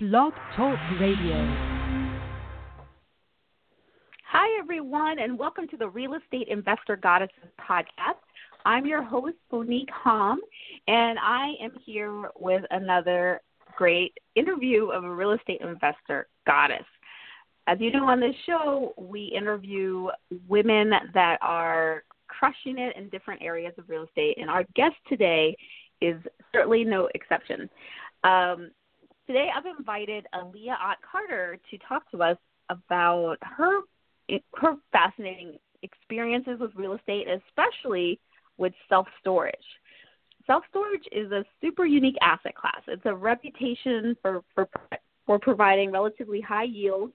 Blog Talk Radio. Hi, everyone, and welcome to the Real Estate Investor Goddesses podcast. I'm your host, Monique Hom, and I am here with another great interview of a real estate investor goddess. As you know, on this show, we interview women that are crushing it in different areas of real estate, and our guest today is certainly no exception. Um, Today, I've invited Aaliyah Ott Carter to talk to us about her her fascinating experiences with real estate, especially with self storage. Self storage is a super unique asset class. It's a reputation for, for for providing relatively high yields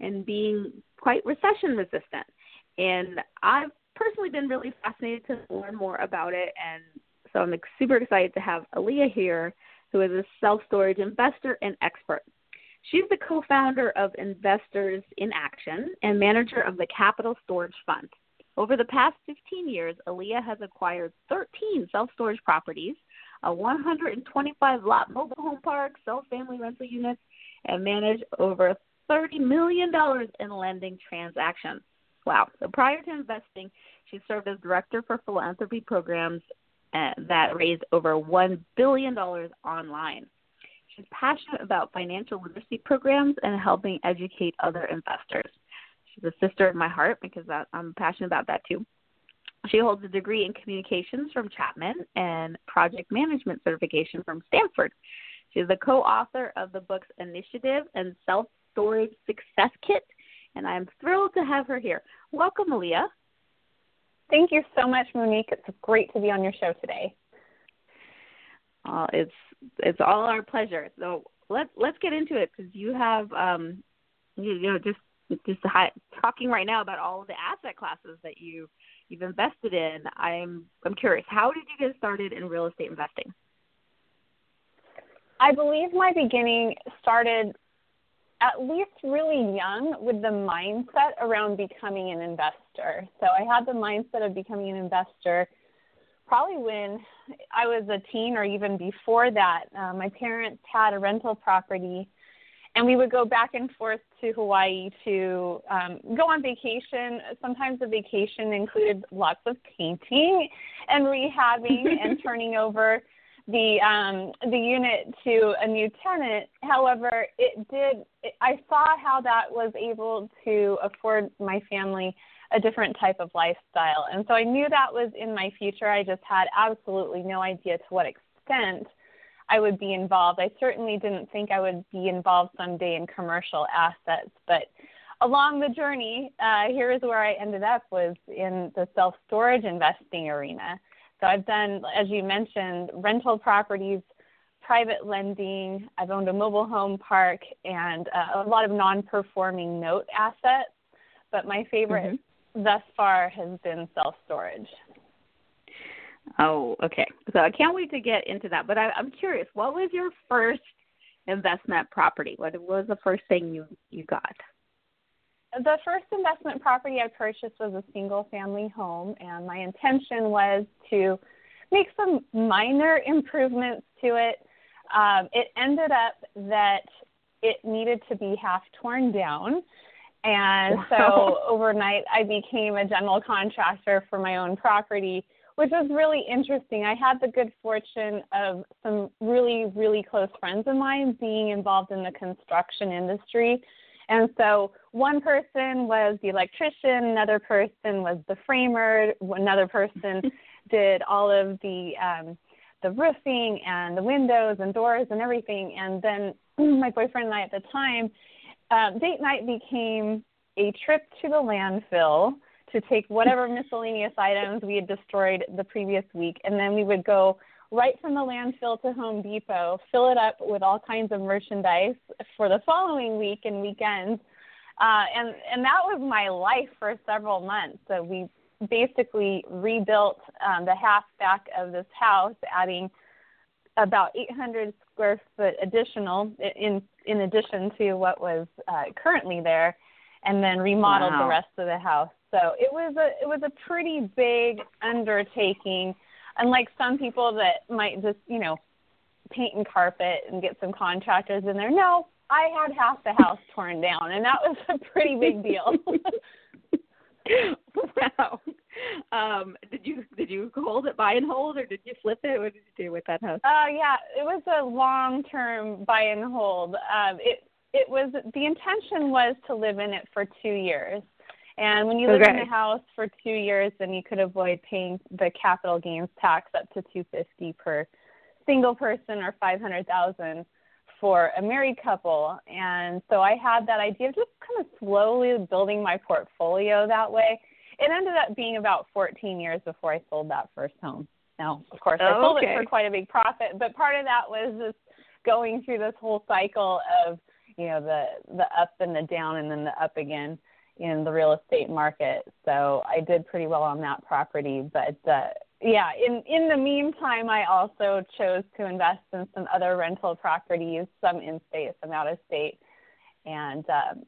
and being quite recession resistant. And I've personally been really fascinated to learn more about it, and so I'm super excited to have Aaliyah here who is a self storage investor and expert. She's the co founder of Investors in Action and manager of the Capital Storage Fund. Over the past 15 years, Aaliyah has acquired 13 self storage properties, a 125 lot mobile home park, self family rental units, and managed over $30 million in lending transactions. Wow. So prior to investing, she served as director for philanthropy programs uh, that raised over $1 billion online. She's passionate about financial literacy programs and helping educate other investors. She's a sister of my heart because I'm passionate about that too. She holds a degree in communications from Chapman and project management certification from Stanford. She's the co author of the books Initiative and Self Storage Success Kit, and I'm thrilled to have her here. Welcome, Aaliyah. Thank you so much, Monique. It's great to be on your show today. Uh, it's it's all our pleasure. So let's let's get into it because you have um, you, you know just just high, talking right now about all of the asset classes that you you've invested in. I'm I'm curious. How did you get started in real estate investing? I believe my beginning started at least really young with the mindset around becoming an investor. So I had the mindset of becoming an investor probably when I was a teen or even before that. Uh, my parents had a rental property, and we would go back and forth to Hawaii to um, go on vacation. Sometimes the vacation included lots of painting and rehabbing and turning over the um, the unit to a new tenant. However, it did. It, I saw how that was able to afford my family a different type of lifestyle, and so I knew that was in my future. I just had absolutely no idea to what extent I would be involved. I certainly didn't think I would be involved someday in commercial assets, but along the journey, uh, here is where I ended up was in the self storage investing arena. So I've done, as you mentioned, rental properties, private lending. I've owned a mobile home park and uh, a lot of non-performing note assets. But my favorite mm-hmm. Thus far has been self-storage. Oh, okay. So I can't wait to get into that. But I, I'm curious, what was your first investment property? What was the first thing you you got? the first investment property I purchased was a single family home, and my intention was to make some minor improvements to it. Um, it ended up that it needed to be half torn down. And wow. so overnight, I became a general contractor for my own property, which was really interesting. I had the good fortune of some really, really close friends of mine being involved in the construction industry. And so one person was the electrician, another person was the framer, another person did all of the um, the roofing and the windows and doors and everything. And then my boyfriend and I at the time, um, date night became a trip to the landfill to take whatever miscellaneous items we had destroyed the previous week, and then we would go right from the landfill to Home Depot, fill it up with all kinds of merchandise for the following week and weekends. Uh, and and that was my life for several months. So we basically rebuilt um, the half back of this house, adding about 800 square foot additional in in addition to what was uh, currently there, and then remodeled wow. the rest of the house. So it was a it was a pretty big undertaking unlike some people that might just you know paint and carpet and get some contractors in there no I had half the house torn down, and that was a pretty big deal. wow. Um, did you did you hold it buy and hold or did you flip it? What did you do with that house? Uh yeah, it was a long term buy and hold. Um it it was the intention was to live in it for two years. And when you live okay. in a house for two years then you could avoid paying the capital gains tax up to two fifty per single person or five hundred thousand for a married couple. And so I had that idea of just kind of slowly building my portfolio that way. It ended up being about 14 years before I sold that first home. Now, of course, I sold okay. it for quite a big profit, but part of that was just going through this whole cycle of, you know, the the up and the down and then the up again in the real estate market. So I did pretty well on that property, but uh, yeah, in in the meantime, I also chose to invest in some other rental properties, some in state, some out of state, and um,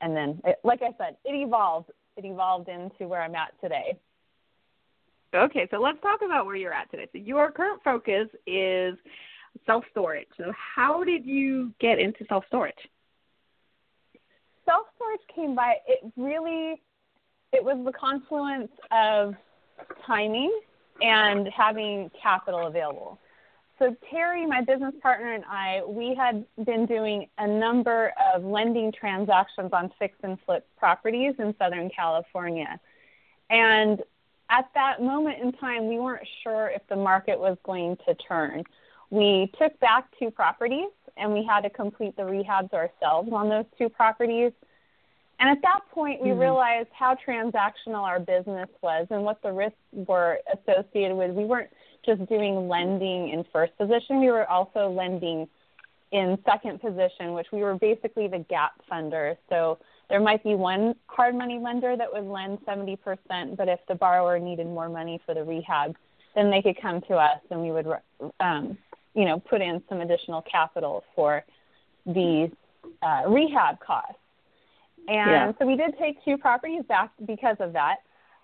and then, it, like I said, it evolved. It evolved into where I'm at today. Okay, so let's talk about where you're at today. So your current focus is self storage. So how did you get into self storage? Self storage came by. It really, it was the confluence of timing and having capital available. So Terry, my business partner, and I, we had been doing a number of lending transactions on fix and flip properties in Southern California. And at that moment in time, we weren't sure if the market was going to turn. We took back two properties and we had to complete the rehabs ourselves on those two properties. And at that point, we mm-hmm. realized how transactional our business was and what the risks were associated with. We weren't just doing lending in first position, we were also lending in second position, which we were basically the gap funder. So there might be one hard money lender that would lend 70%, but if the borrower needed more money for the rehab, then they could come to us and we would, um, you know, put in some additional capital for the uh, rehab costs. And yeah. so we did take two properties back because of that.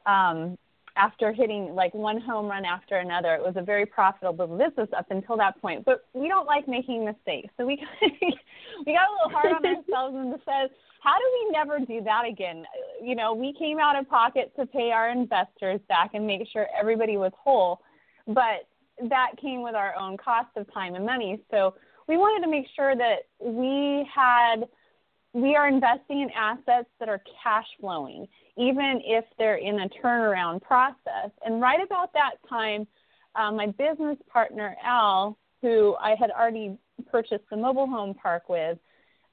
Um, after hitting like one home run after another, it was a very profitable business up until that point. But we don't like making mistakes, so we we got a little hard on ourselves and said, how do we never do that again? You know, we came out of pocket to pay our investors back and make sure everybody was whole, but that came with our own cost of time and money. So we wanted to make sure that we had we are investing in assets that are cash flowing, even if they're in a turnaround process. And right about that time, uh, my business partner, Al, who I had already purchased the mobile home park with,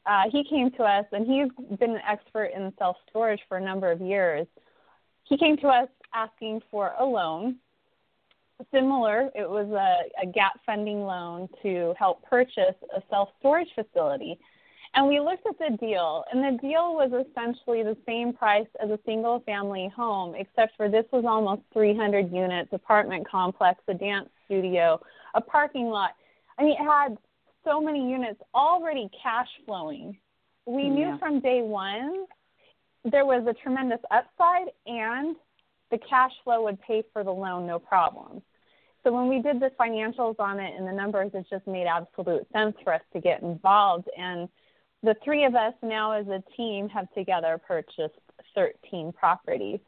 uh, he came to us and he's been an expert in self storage for a number of years. He came to us asking for a loan. Similar, it was a, a gap funding loan to help purchase a self storage facility. And we looked at the deal, and the deal was essentially the same price as a single family home, except for this was almost 300 units, apartment complex, a dance studio, a parking lot. I mean, it had so many units already cash flowing. We yeah. knew from day one there was a tremendous upside, and the cash flow would pay for the loan no problem. So when we did the financials on it and the numbers, it just made absolute sense for us to get involved. And the three of us now as a team have together purchased 13 properties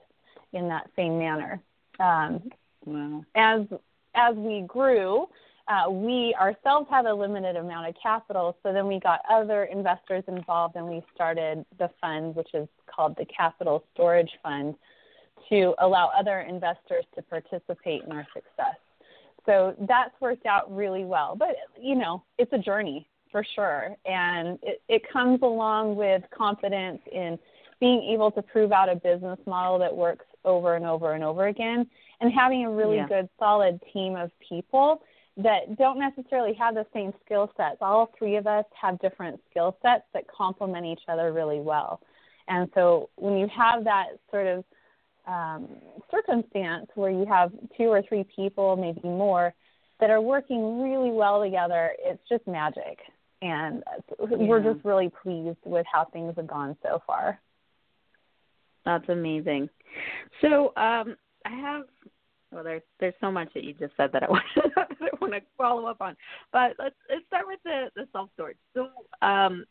in that same manner. Um, wow. As as we grew, uh, we ourselves had a limited amount of capital, so then we got other investors involved, and we started the fund, which is called the Capital Storage Fund, to allow other investors to participate in our success. So that's worked out really well. But you know, it's a journey for sure. And it, it comes along with confidence in being able to prove out a business model that works over and over and over again and having a really yeah. good, solid team of people that don't necessarily have the same skill sets. All three of us have different skill sets that complement each other really well. And so when you have that sort of um, circumstance where you have two or three people, maybe more, that are working really well together, it's just magic and yeah. we're just really pleased with how things have gone so far. That's amazing. So um, I have well, there's there's so much that you just said that I want that I want to follow up on, but let's let's start with the the self storage. So um,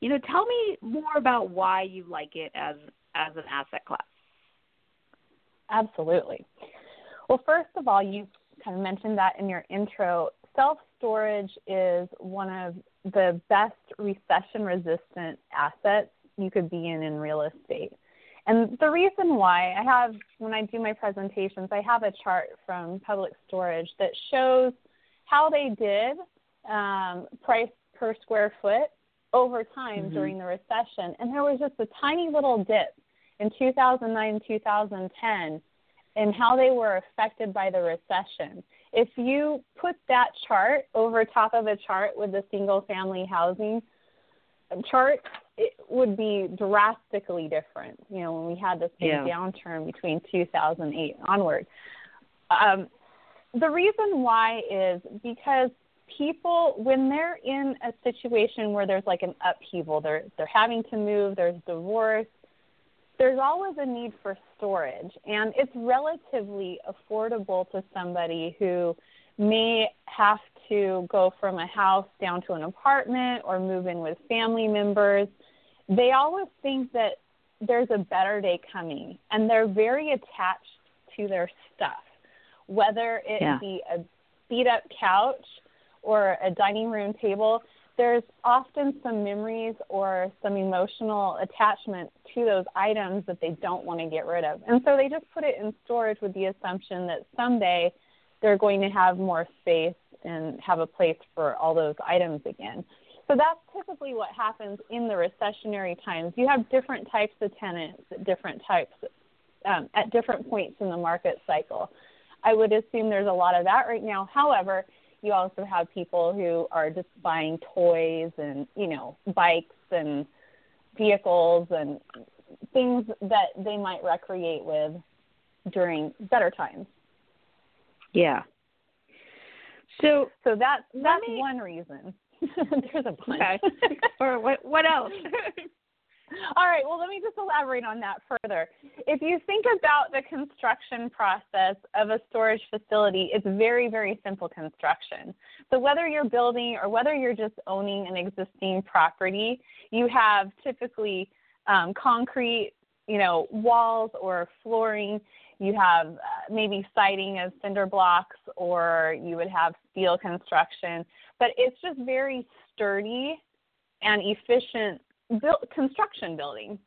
you know, tell me more about why you like it as as an asset class. Absolutely. Well, first of all, you kind of mentioned that in your intro. Self storage is one of the best recession resistant assets you could be in in real estate. And the reason why I have, when I do my presentations, I have a chart from Public Storage that shows how they did um, price per square foot over time mm-hmm. during the recession. And there was just a tiny little dip in 2009 2010 and how they were affected by the recession. If you put that chart over top of a chart with the single family housing chart, it would be drastically different. You know, when we had this big yeah. downturn between 2008 onward. Um, the reason why is because people when they're in a situation where there's like an upheaval they're they're having to move there's divorce there's always a need for storage and it's relatively affordable to somebody who may have to go from a house down to an apartment or move in with family members they always think that there's a better day coming and they're very attached to their stuff whether it yeah. be a beat up couch or a dining room table, there's often some memories or some emotional attachment to those items that they don't want to get rid of. And so they just put it in storage with the assumption that someday they're going to have more space and have a place for all those items again. So that's typically what happens in the recessionary times. You have different types of tenants at different types um, at different points in the market cycle. I would assume there's a lot of that right now. However, you also have people who are just buying toys and you know bikes and vehicles and things that they might recreate with during better times. Yeah. So so that's that's me, one reason. There's a bunch. Okay. or what what else? All right, well, let me just elaborate on that further. If you think about the construction process of a storage facility, it's very, very simple construction. So, whether you're building or whether you're just owning an existing property, you have typically um, concrete, you know, walls or flooring. You have uh, maybe siding of cinder blocks, or you would have steel construction. But it's just very sturdy and efficient construction building.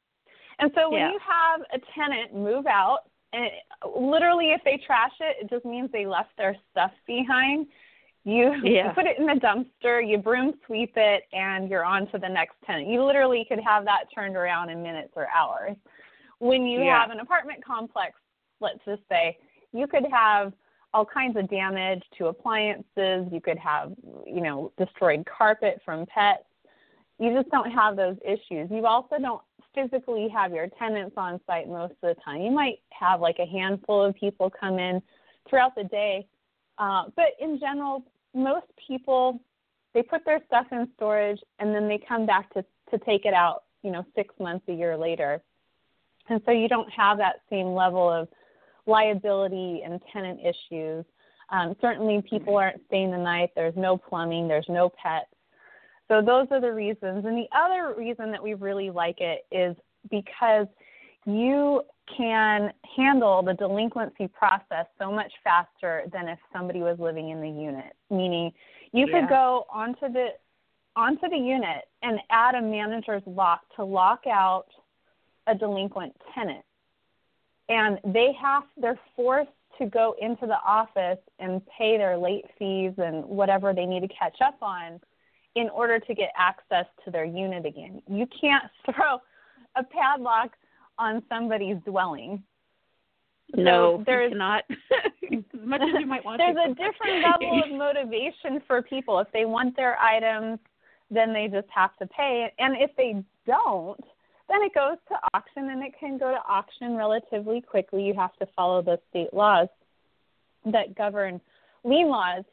And so when yeah. you have a tenant move out, and it, literally if they trash it, it just means they left their stuff behind. You, yeah. put it in the dumpster, you broom sweep it, and you're on to the next tenant. You literally could have that turned around in minutes or hours. When you yeah. have an apartment complex, let's just say, you could have all kinds of damage to appliances. You could have, you know, destroyed carpet from pets you just don't have those issues. You also don't physically have your tenants on site most of the time. You might have like a handful of people come in throughout the day, uh, but in general, most people they put their stuff in storage and then they come back to to take it out. You know, six months, a year later, and so you don't have that same level of liability and tenant issues. Um, certainly, people aren't staying the night. There's no plumbing. There's no pets. So those are the reasons. And the other reason that we really like it is because you can handle the delinquency process so much faster than if somebody was living in the unit. Meaning you yeah. could go onto the onto the unit and add a manager's lock to lock out a delinquent tenant. And they have they're forced to go into the office and pay their late fees and whatever they need to catch up on in order to get access to their unit again. You can't throw a padlock on somebody's dwelling. No, so there's not. as much as you might want. There's to. a different level of motivation for people. If they want their items, then they just have to pay. And if they don't, then it goes to auction, and it can go to auction relatively quickly. You have to follow the state laws that govern lien laws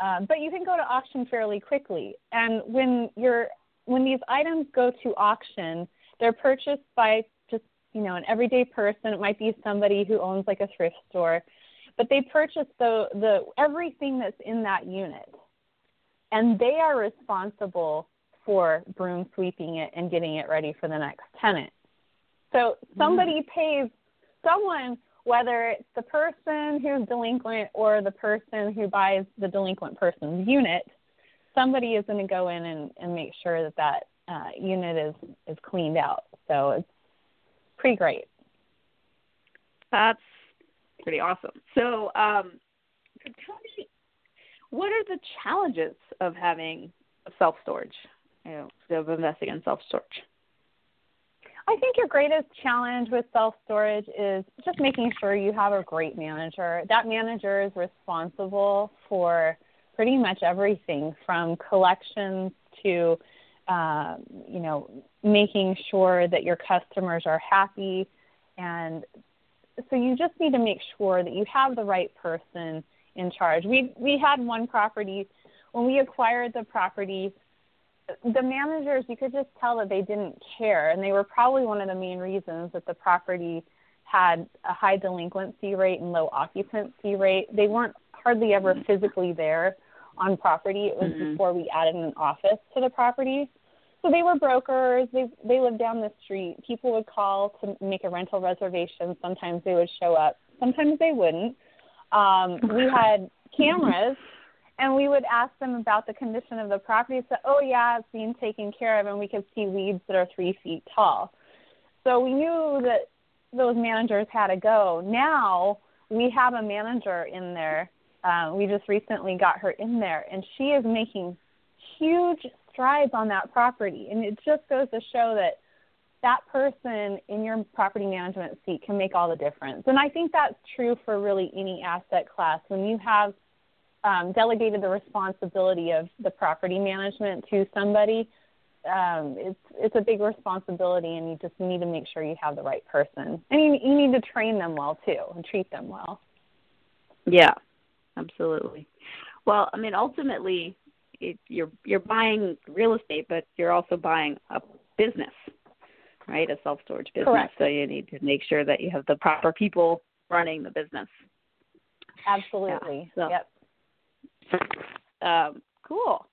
um, but you can go to auction fairly quickly. And when you're when these items go to auction, they're purchased by just you know an everyday person. It might be somebody who owns like a thrift store, but they purchase the the everything that's in that unit, and they are responsible for broom sweeping it and getting it ready for the next tenant. So somebody mm-hmm. pays someone, whether it's the person who's delinquent or the person who buys the delinquent person's unit, somebody is going to go in and, and make sure that that uh, unit is is cleaned out. So it's pretty great. That's pretty awesome. So, um, tell me, what are the challenges of having self storage? You know, of investing in self storage. I think your greatest challenge with self storage is just making sure you have a great manager. That manager is responsible for pretty much everything from collections to uh, you know making sure that your customers are happy and so you just need to make sure that you have the right person in charge. We we had one property when we acquired the property the managers you could just tell that they didn't care and they were probably one of the main reasons that the property had a high delinquency rate and low occupancy rate. They weren't hardly ever physically there on property. It was mm-hmm. before we added an office to the property. So they were brokers. They they lived down the street. People would call to make a rental reservation. Sometimes they would show up. Sometimes they wouldn't. Um, we had cameras, and we would ask them about the condition of the property. So, oh yeah, it's being taken care of, and we could see weeds that are three feet tall. So we knew that those managers had to go. Now we have a manager in there. Uh, we just recently got her in there, and she is making huge strides on that property. And it just goes to show that that person in your property management seat can make all the difference. And I think that's true for really any asset class. When you have um, delegated the responsibility of the property management to somebody, um, it's it's a big responsibility, and you just need to make sure you have the right person, and you, you need to train them well too, and treat them well. Yeah, absolutely. Well, I mean, ultimately, it, you're you're buying real estate, but you're also buying a business, right? A self storage business. Correct. So you need to make sure that you have the proper people running the business. Absolutely. Yeah, so, yep. Um, cool.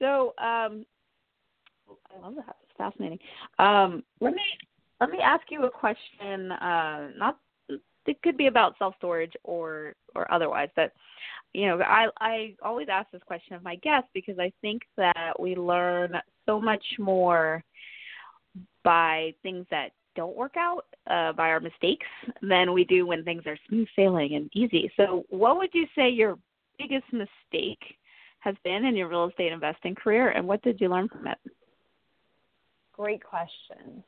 So um, I love that. It's fascinating. Um, let me let me ask you a question. Uh, not it could be about self storage or or otherwise, but you know, I I always ask this question of my guests because I think that we learn so much more by things that don't work out, uh, by our mistakes, than we do when things are smooth sailing and easy. So, what would you say your biggest mistake has been in your real estate investing career, and what did you learn from it? Great question.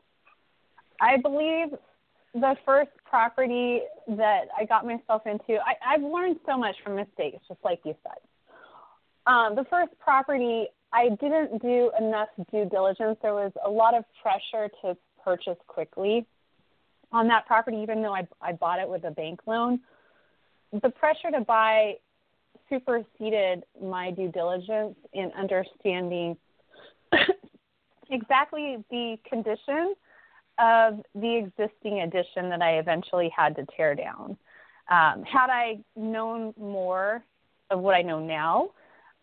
I believe the first property that I got myself into, I, I've learned so much from mistakes, just like you said. Um, the first property, I didn't do enough due diligence. There was a lot of pressure to purchase quickly on that property, even though I, I bought it with a bank loan. The pressure to buy superseded my due diligence in understanding exactly the condition of the existing addition that I eventually had to tear down. Um, had I known more of what I know now,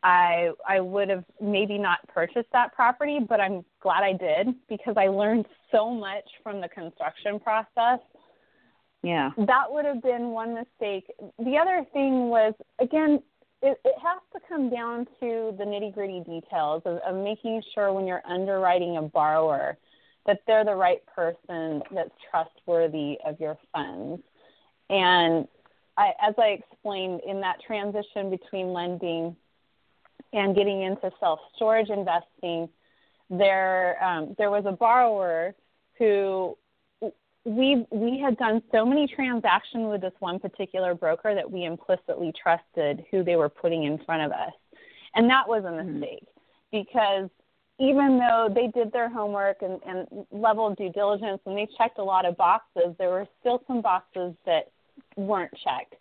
I I would have maybe not purchased that property, but I'm glad I did because I learned so much from the construction process. Yeah. That would have been one mistake. The other thing was again, it, it has to come down to the nitty gritty details of, of making sure when you're underwriting a borrower that they're the right person that's trustworthy of your funds. And I, as I explained in that transition between lending and getting into self storage investing, there um, there was a borrower who we we had done so many transactions with this one particular broker that we implicitly trusted who they were putting in front of us, and that was a mm-hmm. mistake because even though they did their homework and, and level of due diligence and they checked a lot of boxes, there were still some boxes that weren't checked.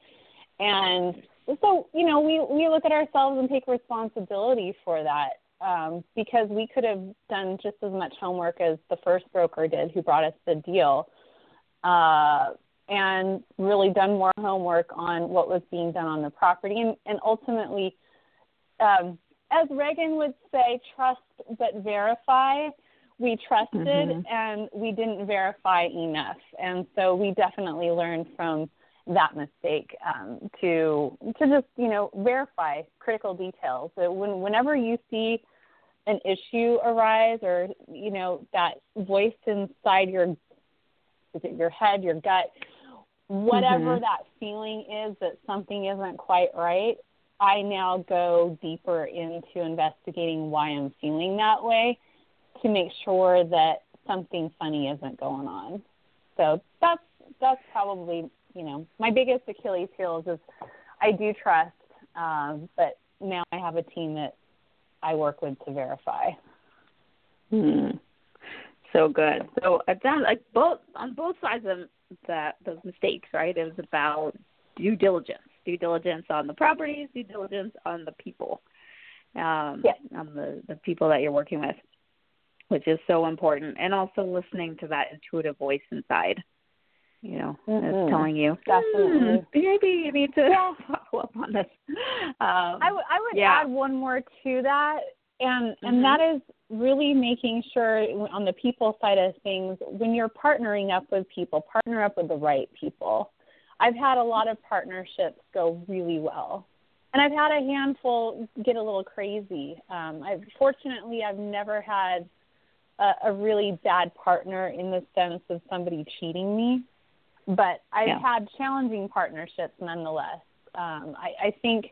And so, you know, we, we look at ourselves and take responsibility for that um, because we could have done just as much homework as the first broker did who brought us the deal uh, and really done more homework on what was being done on the property and, and ultimately um, as Reagan would say, trust but verify. We trusted Mhm. and we didn't verify enough, and so we definitely learned from that mistake um, to to just you know verify critical details. So when whenever you see an issue arise or you know that voice inside your is it your head, your gut, whatever Mhm. that feeling is that something isn't quite right, I now go deeper into investigating why I'm feeling that way to make sure that something funny isn't going on. So that's that's probably you know my biggest Achilles heels is I do trust, um, but now I have a team that I work with to verify. Hmm. So good. So it sounds like both on both sides of that those mistakes, right? It was about due diligence, due diligence on the properties, due diligence on the people, um, Yes. on the the people that you're working with, which is so important, and also listening to that intuitive voice inside. You know, Mhm. that's telling you Definitely. "Hmm, maybe you need to Yeah. follow up on this. Um, I would yeah. add one more to that, and and that is really making sure on the people side of things when you're partnering up with people, partner up with the right people. I've had a lot of partnerships go really well, and I've had a handful get a little crazy. Um, I've fortunately I've never had a, a really bad partner in the sense of somebody cheating me, but I've Yeah. had challenging partnerships nonetheless. Um, I, I think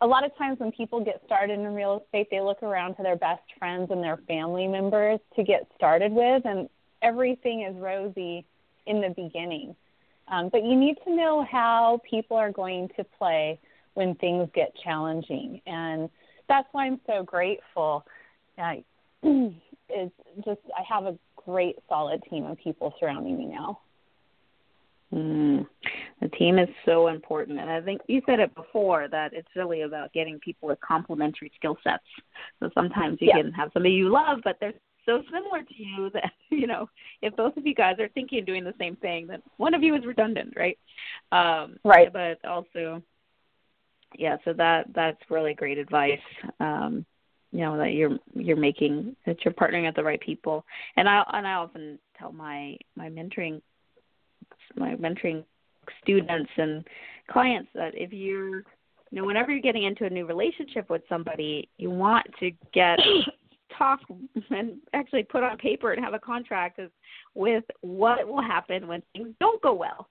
a lot of times when people get started in real estate, they look around to their best friends and their family members to get started with, and everything is rosy in the beginning. Um, but you need to know how people are going to play when things get challenging, and that's why I'm so grateful. Uh, is just I have a great, solid team of people surrounding me now. Mm. The team is so important, and I think you said it before that it's really about getting people with complementary skill sets. So sometimes you Yeah. can have somebody you love, but they're so similar to you that you know if both of you guys are thinking and doing the same thing, then one of you is redundant, right? Um, Right. But also, yeah. So that that's really great advice. Um, you know that you're you're making that you're partnering with the right people, and I and I often tell my my mentoring my mentoring students and clients that if you're you know whenever you're getting into a new relationship with somebody you want to get talk and actually put on paper and have a contract with what will happen when things don't go well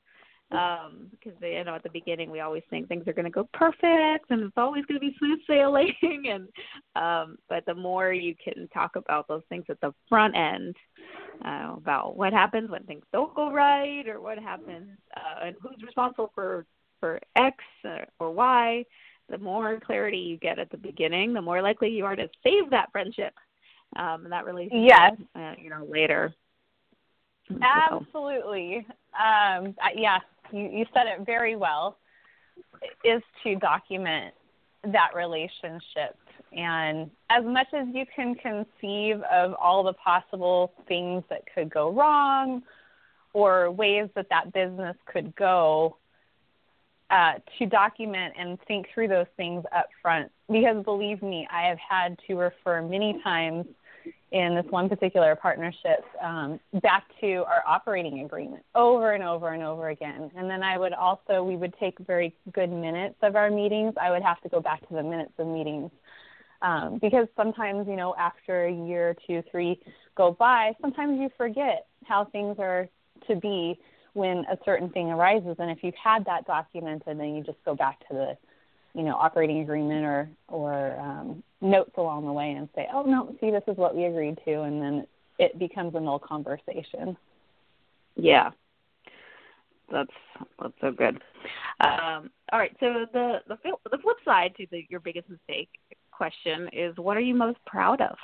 um because you know at the beginning we always think things are going to go perfect and it's always going to be smooth sailing and um but the more you can talk about those things at the front end uh, about what happens when things don't go right or what happens uh, and who's responsible for for x or, or y the more clarity you get at the beginning the more likely you are to save that friendship um and that relationship Yes. uh, you know later Absolutely. Um, yeah, you, you said it very well. Is to document that relationship, and as much as you can conceive of all the possible things that could go wrong, or ways that that business could go, uh, to document and think through those things up front. Because believe me, I have had to refer many times in this one particular partnership um, back to our operating agreement over and over and over again. And then I would also, we would take very good minutes of our meetings. I would have to go back to the minutes of meetings um, because sometimes, you know, after a year, two, three go by, sometimes you forget how things are to be when a certain thing arises. And if you've had that documented, then you just go back to the you know operating agreement or or um, notes along the way and say, oh no, see this is what we agreed to, and then it becomes a null conversation. Yeah, that's that's so good. Um, all right, so the the the flip side to the your biggest mistake question is, what are you most proud of?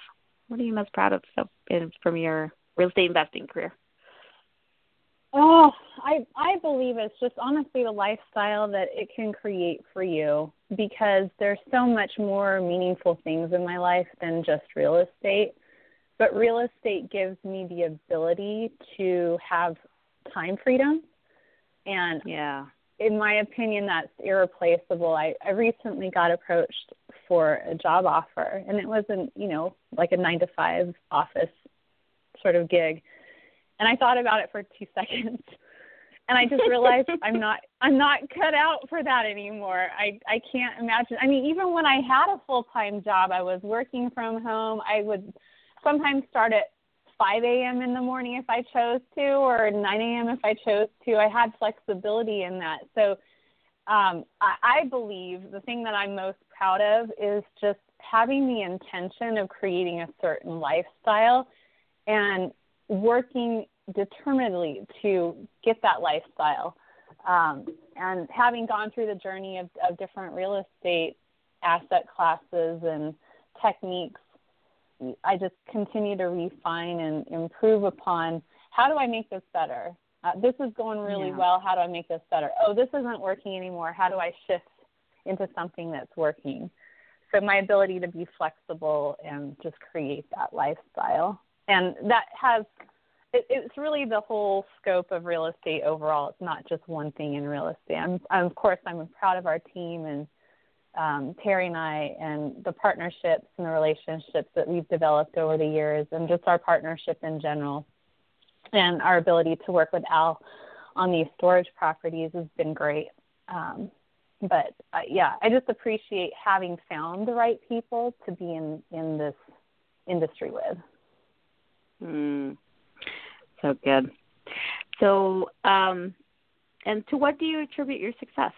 What are you most proud of so, in, from your real estate investing career? Oh, I I believe it's just honestly the lifestyle that it can create for you because there's so much more meaningful things in my life than just real estate. But real estate gives me the ability to have time freedom and Yeah, in my opinion, that's irreplaceable. I, I recently got approached for a job offer, and it wasn't, you know, like a nine to five office sort of gig. And I thought about it for two seconds, and I just realized I'm not I'm not cut out for that anymore. I I can't imagine. I mean, even when I had a full time job, I was working from home. I would sometimes start at 5 a.m. in the morning if I chose to, or 9 a.m. if I chose to. I had flexibility in that. So um, I, I believe the thing that I'm most proud of is just having the intention of creating a certain lifestyle and working determinedly to get that lifestyle. Um, and having gone through the journey of, of different real estate asset classes and techniques I just continue to refine and improve upon how do I make this better? Uh, this is going really yeah. well. How do I make this better? Oh, this isn't working anymore. How do I shift into something that's working? So my ability to be flexible and just create that lifestyle, and that has it, it's really the whole scope of real estate overall. It's not just one thing in real estate. I'm, I'm of course I'm proud of our team and um, Terry and I and the partnerships and the relationships that we've developed over the years, and just our partnership in general, and our ability to work with Al on these storage properties has been great. Um, but uh, yeah, I just appreciate having found the right people to be in in this industry with. Mm, so good. So, um, and to what do you attribute your success?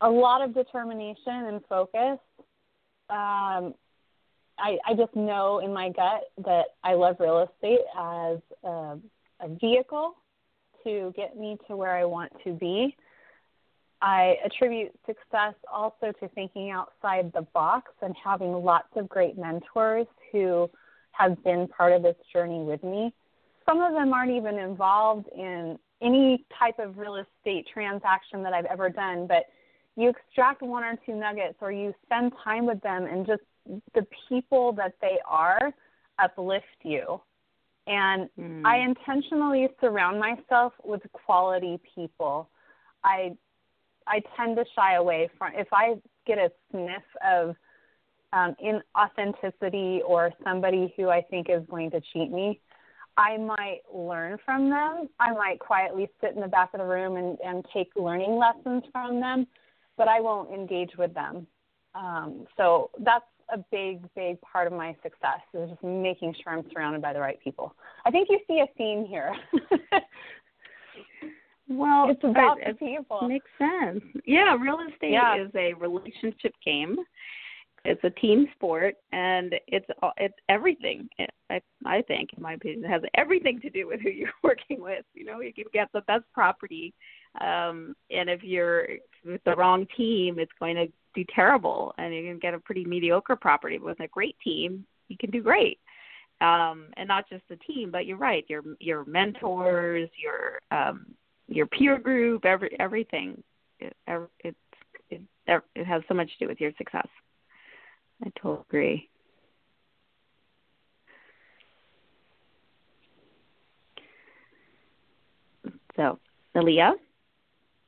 a lot of determination and focus. Um, I, I just know in my gut that I love real estate as a, a vehicle to get me to where I want to be. I attribute success also to thinking outside the box and having lots of great mentors who have been part of this journey with me. Some of them aren't even involved in any type of real estate transaction that I've ever done, but you extract one or two nuggets or you spend time with them and just the people that they are uplift you. And mm. I intentionally surround myself with quality people. I I tend to shy away from if I get a sniff of um, inauthenticity or somebody who I think is going to cheat me, I might learn from them. I might quietly sit in the back of the room and, and take learning lessons from them but I won't engage with them. Um, so that's a big, big part of my success is just making sure I'm surrounded by the right people. I think you see a theme here. well, it's about the people. Makes sense. Yeah, real estate yeah. is a relationship game. It's a team sport, and it's it's everything. I I think, in my opinion, it has everything to do with who you're working with. You know, you can get the best property um, and if you're with the wrong team, it's going to do terrible, and you can get a pretty mediocre property. but With a great team, you can do great. Um, and not just the team, but you're right. Your your mentors, your um, your peer group, every everything. It, it it it has so much to do with your success. I totally agree. So, Aaliyah?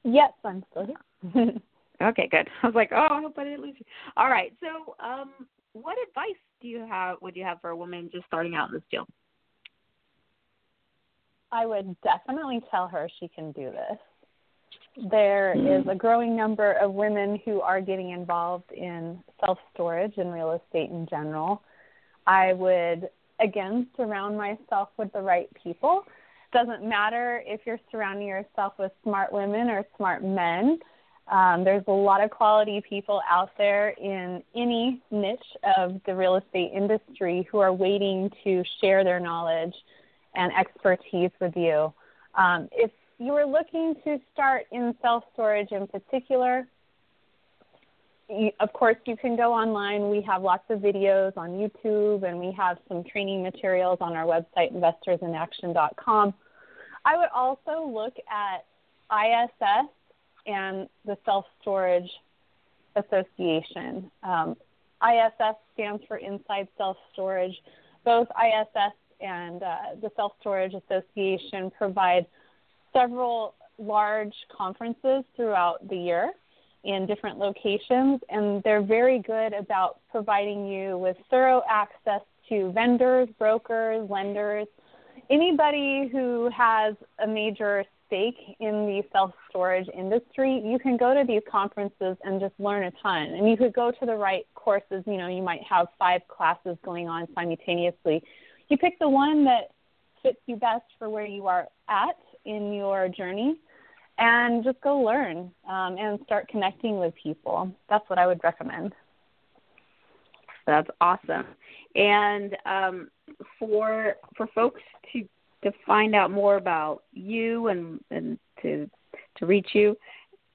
Yes, I'm still here. okay, good. I was like, oh, I hope I didn't lose you. All right. So, um, what advice do you have? Would you have for a woman just starting out in this field? I would definitely tell her she can do this. There is a growing number of women who are getting involved in self storage and real estate in general. I would, again, surround myself with the right people doesn't matter if you're surrounding yourself with smart women or smart men. Um, there's a lot of quality people out there in any niche of the real estate industry who are waiting to share their knowledge and expertise with you. Um, if you are looking to start in self storage in particular, you, of course, you can go online. We have lots of videos on YouTube, and we have some training materials on our website, investorsinaction.com. I would also look at ISS and the Self Storage Association. Um, ISS stands for Inside Self Storage. Both ISS and uh, the Self Storage Association provide several large conferences throughout the year in different locations, and they're very good about providing you with thorough access to vendors, brokers, lenders, anybody who has a major stake in the self storage industry. You can go to these conferences and just learn a ton. And you could go to the right courses. You know, you might have five classes going on simultaneously. You pick the one that fits you best for where you are at in your journey and just go learn um, and start connecting with people. That's what I would recommend. That's awesome. And um, for for folks to to find out more about you and and to to reach you,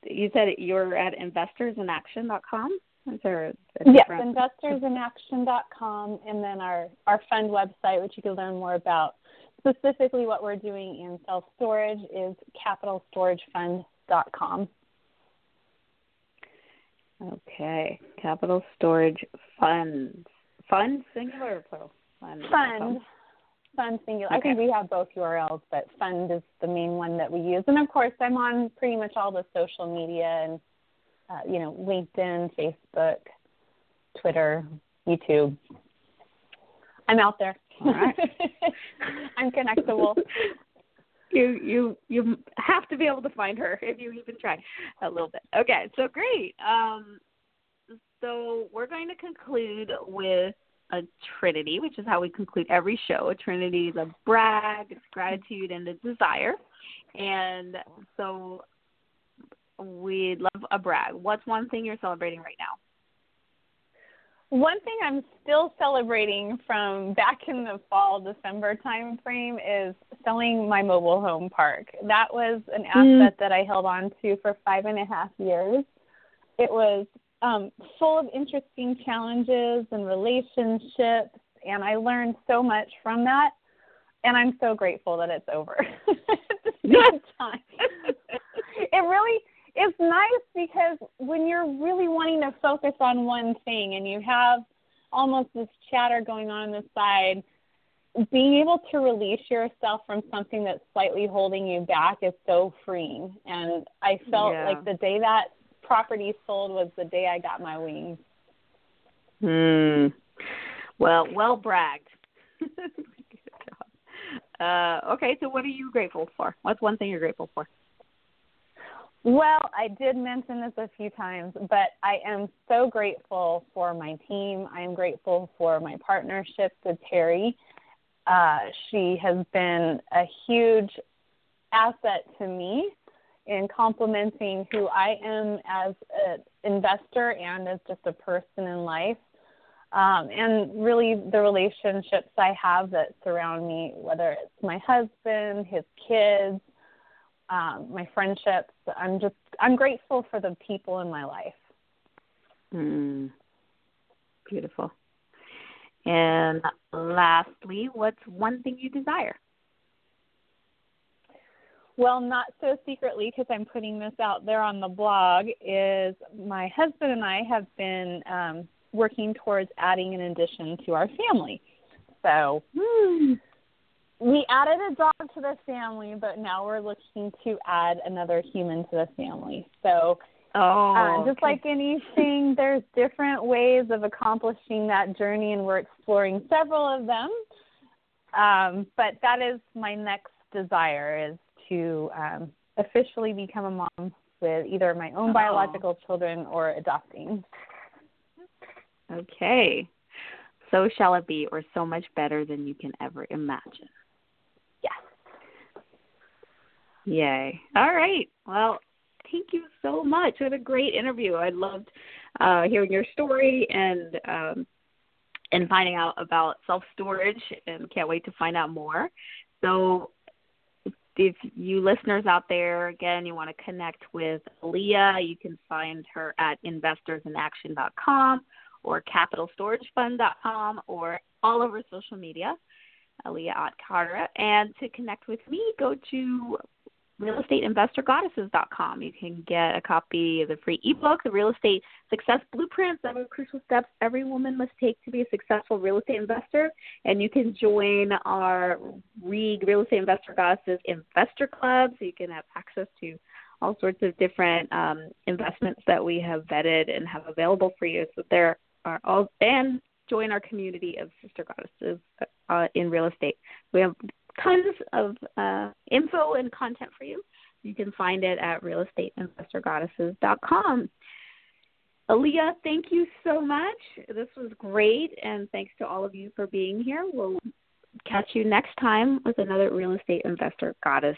you said you're at investorsinaction.com. Is there yes, investorsinaction.com, and then our our fund website, which you can learn more about specifically what we're doing in self storage is capitalstoragefund.com. Okay, capital storage funds. Fund singular or plural? Fund. Fund. Fund singular. Okay. I think we have both URLs, but fund is the main one that we use. And of course, I'm on pretty much all the social media and uh, you know LinkedIn, Facebook, Twitter, YouTube. I'm out there. All right. I'm connectable. You you you have to be able to find her if you even try a little bit. Okay, so great. Um, so we're going to conclude with a trinity, which is how we conclude every show. A trinity is a brag, it's gratitude, and a desire. And so we'd love a brag. What's one thing you're celebrating right now? One thing I'm still celebrating from back in the fall December time frame is selling my mobile home park. That was an mm. asset mm. that I held on to for five and a half years. It was um, full of interesting challenges and relationships, and I learned so much from that. And I'm so grateful that it's over at the same time. it really it's nice because when you're really wanting to focus on one thing and you have almost this chatter going on on the side, being able to release yourself from something that's slightly holding you back is so freeing. And I felt yeah. like the day that property sold was the day I got my wings. Hmm. Well, well bragged. uh, okay, so what are you grateful for? What's one thing you're grateful for? Well, I did mention this a few times, but I am so grateful for my team. I am grateful for my partnership with Terry. Uh, she has been a huge asset to me in complementing who I am as an investor and as just a person in life. Um, and really, the relationships I have that surround me, whether it's my husband, his kids, um, my friendships. I'm just I'm grateful for the people in my life. Mm. Beautiful. And lastly, what's one thing you desire? Well, not so secretly because I'm putting this out there on the blog. Is my husband and I have been um, working towards adding an addition to our family. So mm we added a dog to the family, but now we're looking to add another human to the family. So, oh, uh, just okay. like anything, there's different ways of accomplishing that journey, and we're exploring several of them. Um, but that is my next desire is to um, officially become a mom with either my own oh. biological children or adopting. Okay. So shall it be, or so much better than you can ever imagine. Yay. All right. Well, thank you so much. What a great interview. I loved uh, hearing your story and um, and finding out about self storage and can't wait to find out more. So if you listeners out there again you want to connect with Leah, you can find her at investorsinaction.com or capitalstoragefund.com or all over social media, Leah Ott Carter. And to connect with me, go to realestateinvestorgoddesses.com. You can get a copy of the free ebook, The Real Estate Success Blueprint, seven crucial steps every woman must take to be a successful real estate investor. And you can join our Real Estate Investor Goddesses Investor Club so you can have access to all sorts of different um, investments that we have vetted and have available for you. So there are all, and join our community of sister goddesses uh, in real estate. We have tons of uh, info and content for you. You can find it at realestateinvestorgoddesses.com. Aaliyah, thank you so much. This was great, and thanks to all of you for being here. We'll catch you next time with another real estate investor goddess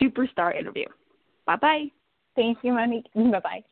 superstar interview. Bye bye. Thank you, Monique. Bye bye.